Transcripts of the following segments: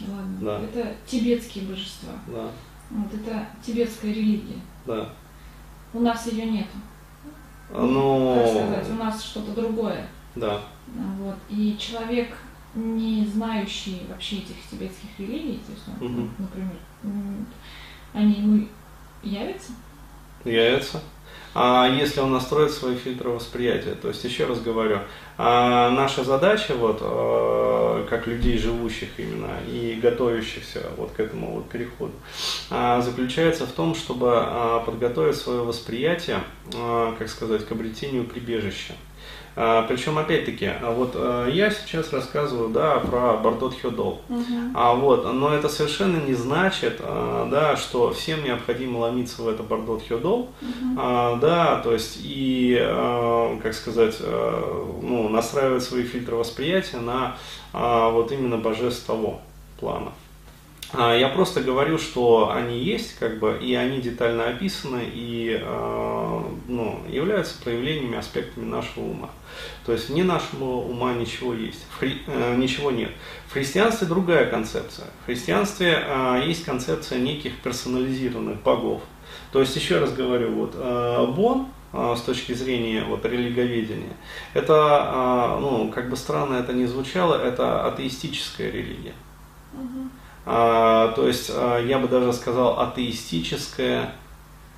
ладно. Да. Это тибетские божества. Да, Вот это тибетская религия. да. У нас ее нету. Ну, Как сказать, у нас что-то другое. да, Вот. И человек, не знающий вообще этих тибетских религий, то есть, ну, Мгм. например, они ему явятся? явится. А если он настроит свои фильтры восприятия, то есть еще раз говорю, а, наша задача вот э, как людей живущих именно и готовящихся вот к этому вот переходу а, заключается в том, чтобы а, подготовить свое восприятие, а, как сказать, к обретению прибежища. А, Причем, опять-таки, а вот э, я сейчас рассказываю, да, про Бардот Хёдол. А вот, но это совершенно не значит, а, да, что всем необходимо ломиться в это Бардот Хёдол, а, да, то есть и, а, как сказать, а, ну, настраивать свои фильтры восприятия на а, вот именно божеств того плана. А, Я просто говорю, что они есть, как бы, и они детально описаны и а, ну, являются проявлениями, аспектами нашего ума. То есть вне нашего ума ничего есть, хри- э, ничего нет. В христианстве другая концепция. В христианстве а, есть концепция неких персонализированных богов. То есть, еще раз говорю, вот э, Бон, э, с точки зрения вот, религоведения, это, э, ну, как бы странно это ни звучало, это атеистическая религия. А, то есть, а, я бы даже сказал, атеистическое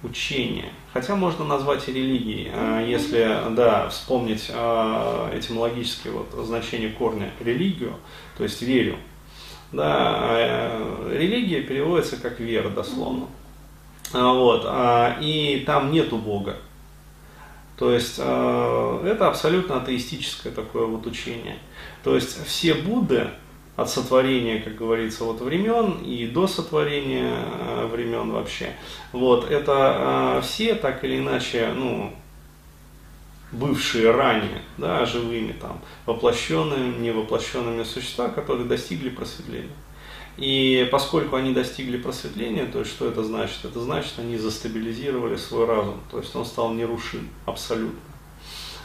учение. Хотя можно назвать и религией, а, если, да, вспомнить а, этимологические вот значения корня религию, то есть верю. Да, а, религия переводится как вера дословно. А, Вот, а, и там нету Бога. То есть э, это абсолютно атеистическое такое вот учение. То есть все Будды от сотворения, как говорится, вот времен и до сотворения э, времен вообще, вот это э, все так или иначе, ну, бывшие ранее, да, живыми там, воплощенными, невоплощенными существа, которые достигли просветления. И поскольку они достигли просветления, то есть что это значит? Это значит, они застабилизировали свой разум, то есть он стал нерушим абсолютно.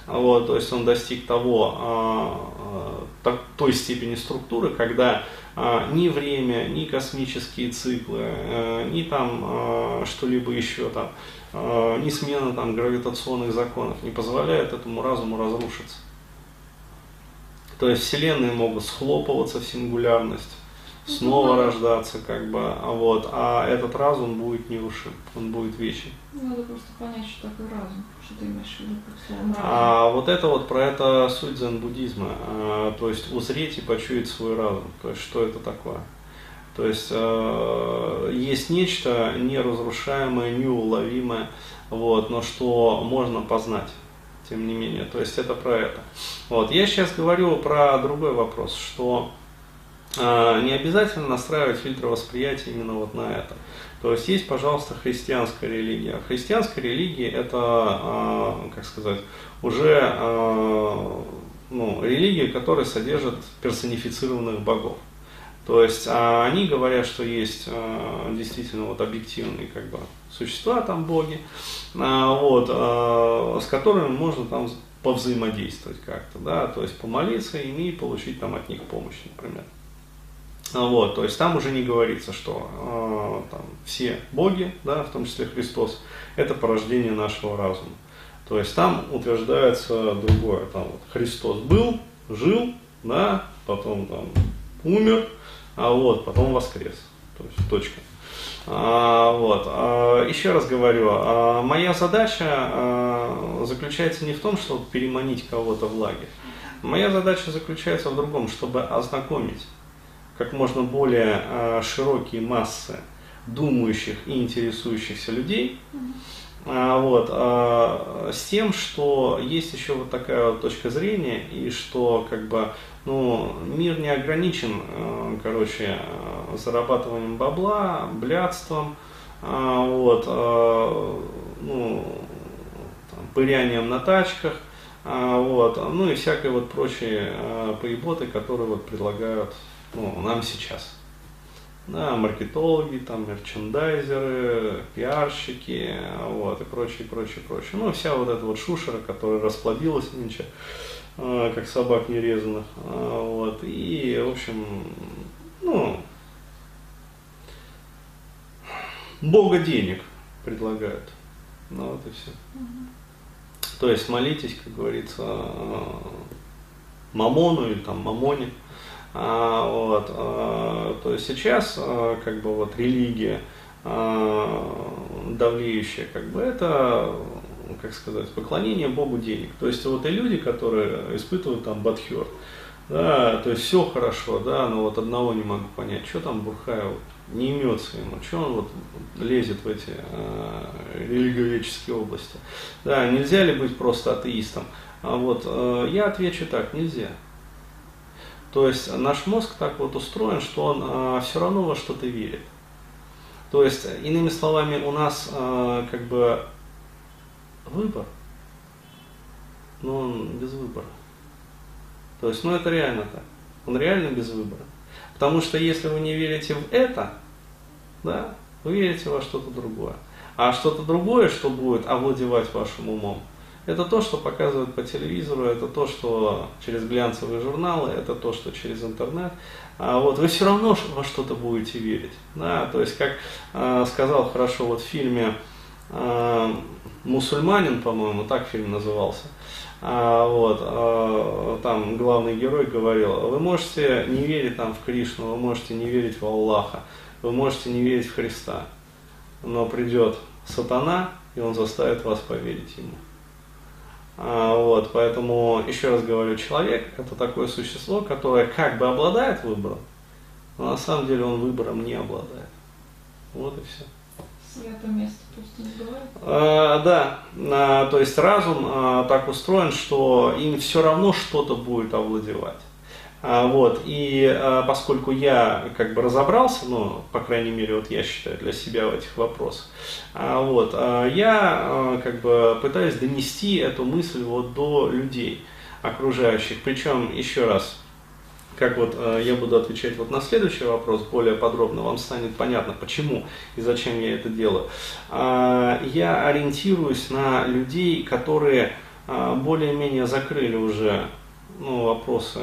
Вот, то есть он достиг того, а, а, так- той степени структуры, когда а, ни время, ни космические циклы, э, ни там а, что-либо еще там, а, ни смена там гравитационных законов не позволяет этому разуму разрушиться. То есть вселенные могут схлопываться в сингулярность, снова Ну, рождаться, как бы, а вот, а этот разум будет нерушим, он будет вечен. Надо просто понять, что такое разум, что ты имеешь в виду под словом разум. А вот это вот про это суть дзен-буддизма, а, то есть узреть и почуять свой разум, то есть что это такое. То есть э, есть нечто неразрушаемое, неуловимое, вот, но что можно познать, тем не менее. То есть это про это. Вот. Я сейчас говорю про другой вопрос, что не обязательно настраивать фильтр восприятия именно вот на это. То есть есть, пожалуйста, христианская религия. В христианской религии это, э, как сказать, уже э, ну, религия, которая содержит персонифицированных богов. То есть а они говорят, что есть э, действительно вот объективные как бы существа там боги, вот, э, с которыми можно там повзаимодействовать как-то, да, то есть помолиться ими и получить там от них помощь, например. А, Вот, то есть там уже не говорится, что э, там, все боги, да, в том числе Христос, это порождение нашего разума. То есть там утверждается другое, там вот Христос был, жил, да, потом там умер, а вот, потом воскрес. То есть точка. А, вот. А, еще раз говорю, а, моя задача а, заключается не в том, чтобы переманить кого-то в лагерь. Моя задача заключается в другом, чтобы ознакомить как можно более а, широкие массы думающих и интересующихся людей. А, вот, а, с тем, что есть еще вот такая вот точка зрения, и что как бы ну, мир не ограничен, э, короче, э, зарабатыванием бабла, блядством, а, вот, э, ну, там, пырянием на тачках, а, вот, ну и всякой вот прочие э, поеботы, которые вот предлагают ну, нам сейчас. Да, маркетологи, там, мерчендайзеры, пиарщики, вот, и прочее, прочее, прочее. Ну, вся вот эта вот шушера, которая расплодилась нынче, а, как собак нерезанных, э, а, вот, и, в общем, ну, Бога денег предлагают, ну, вот и все. То есть молитесь, как говорится, мамону или там мамоне, а, вот, а, то есть сейчас а, как бы вот религия а, давлеющая, как бы это, как сказать, поклонение Богу денег. То есть вот и люди, которые испытывают там бадхер, да, то есть все хорошо, да, но вот одного не могу понять, что там Бурхаев не имется ему, что он вот лезет в эти э, религиоведческие области. Да, нельзя ли быть просто атеистом? А вот э, я отвечу так, нельзя. То есть наш мозг так вот устроен, что он э, все равно во что-то верит. То есть, иными словами, у нас э, как бы выбор, но он без выбора. То есть, ну это реально так. Он реально без выбора. Потому что если вы не верите в это, да, вы верите во что-то другое. А что-то другое, что будет овладевать вашим умом, это то, что показывают по телевизору, это то, что через глянцевые журналы, это то, что через интернет. А вот вы все равно во что-то будете верить. Да? То есть, как э, сказал хорошо вот в фильме э, «Мусульманин», по-моему, так фильм назывался, а, вот, а, там главный герой говорил, вы можете не верить там в Кришну, вы можете не верить в Аллаха, вы можете не верить в Христа, но придет сатана, и он заставит вас поверить ему. А, вот, поэтому, еще раз говорю, человек это такое существо, которое как бы обладает выбором, но на самом деле он выбором не обладает. Вот и все. Свято место пусть не бывает. А, да, а, то есть разум а, так устроен, что им все равно что-то будет овладевать. А, вот, и а, поскольку я как бы разобрался, ну, по крайней мере, вот я считаю для себя в этих вопросах, а, вот, я как бы пытаюсь донести эту мысль вот до людей окружающих. Причем, еще раз, как вот я буду отвечать вот на следующий вопрос более подробно, вам станет понятно, почему и зачем я это делаю. Я ориентируюсь на людей, которые более-менее закрыли уже ну, вопросы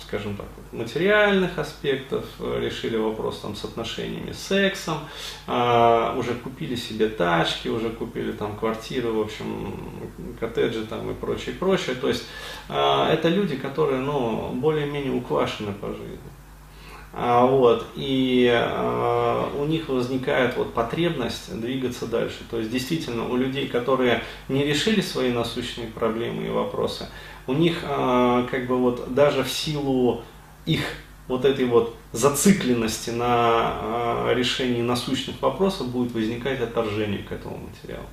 скажем так, материальных аспектов, э, решили вопрос там с отношениями, с сексом, а, уже купили себе тачки, уже купили там квартиры, в общем, коттеджи там и прочее, прочее. То есть а, это люди, которые, ну, более-менее уквашены по жизни. А, вот, и а, у них возникает вот потребность двигаться дальше. То есть действительно у людей, которые не решили свои насущные проблемы и вопросы, у них а, как бы вот даже в силу их вот этой вот зацикленности на а, решении насущных вопросов будет возникать отторжение к этому материалу.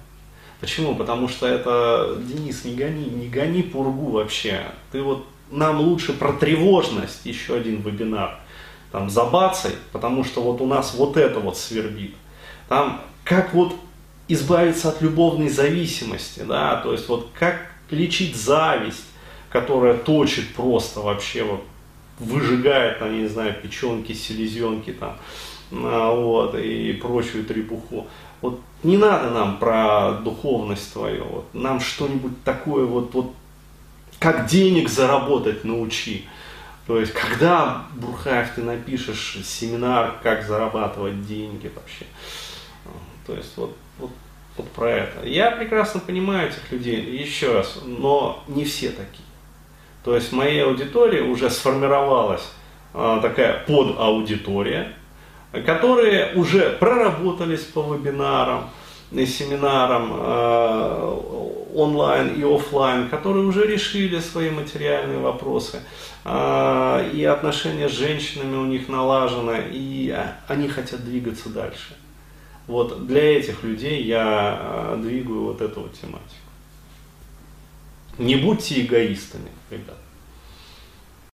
Почему? Потому что это, Денис, не гони, не гони пургу вообще. Ты вот нам лучше про тревожность, еще один вебинар, там забацай, потому что вот у нас вот это вот свербит. Там как вот избавиться от любовной зависимости, да, то есть вот как лечить зависть, которая точит просто вообще вот выжигает, там, я не знаю, печенки, селезенки там, а, вот, и прочую трепуху. Вот не надо нам про духовность твою, вот, нам что-нибудь такое вот, вот, как денег заработать научи. То есть, когда, Бурхаев, ты напишешь семинар, как зарабатывать деньги вообще. То есть, вот, вот, вот про это. Я прекрасно понимаю этих людей, еще раз, но не все такие. То есть в моей аудитории уже сформировалась а, такая подаудитория, которые уже проработались по вебинарам и семинарам э, онлайн и офлайн, которые уже решили свои материальные вопросы, э, и отношения с женщинами у них налажены, и они хотят двигаться дальше. Вот для этих людей я двигаю вот эту вот тематику. Не будьте эгоистами, ребят.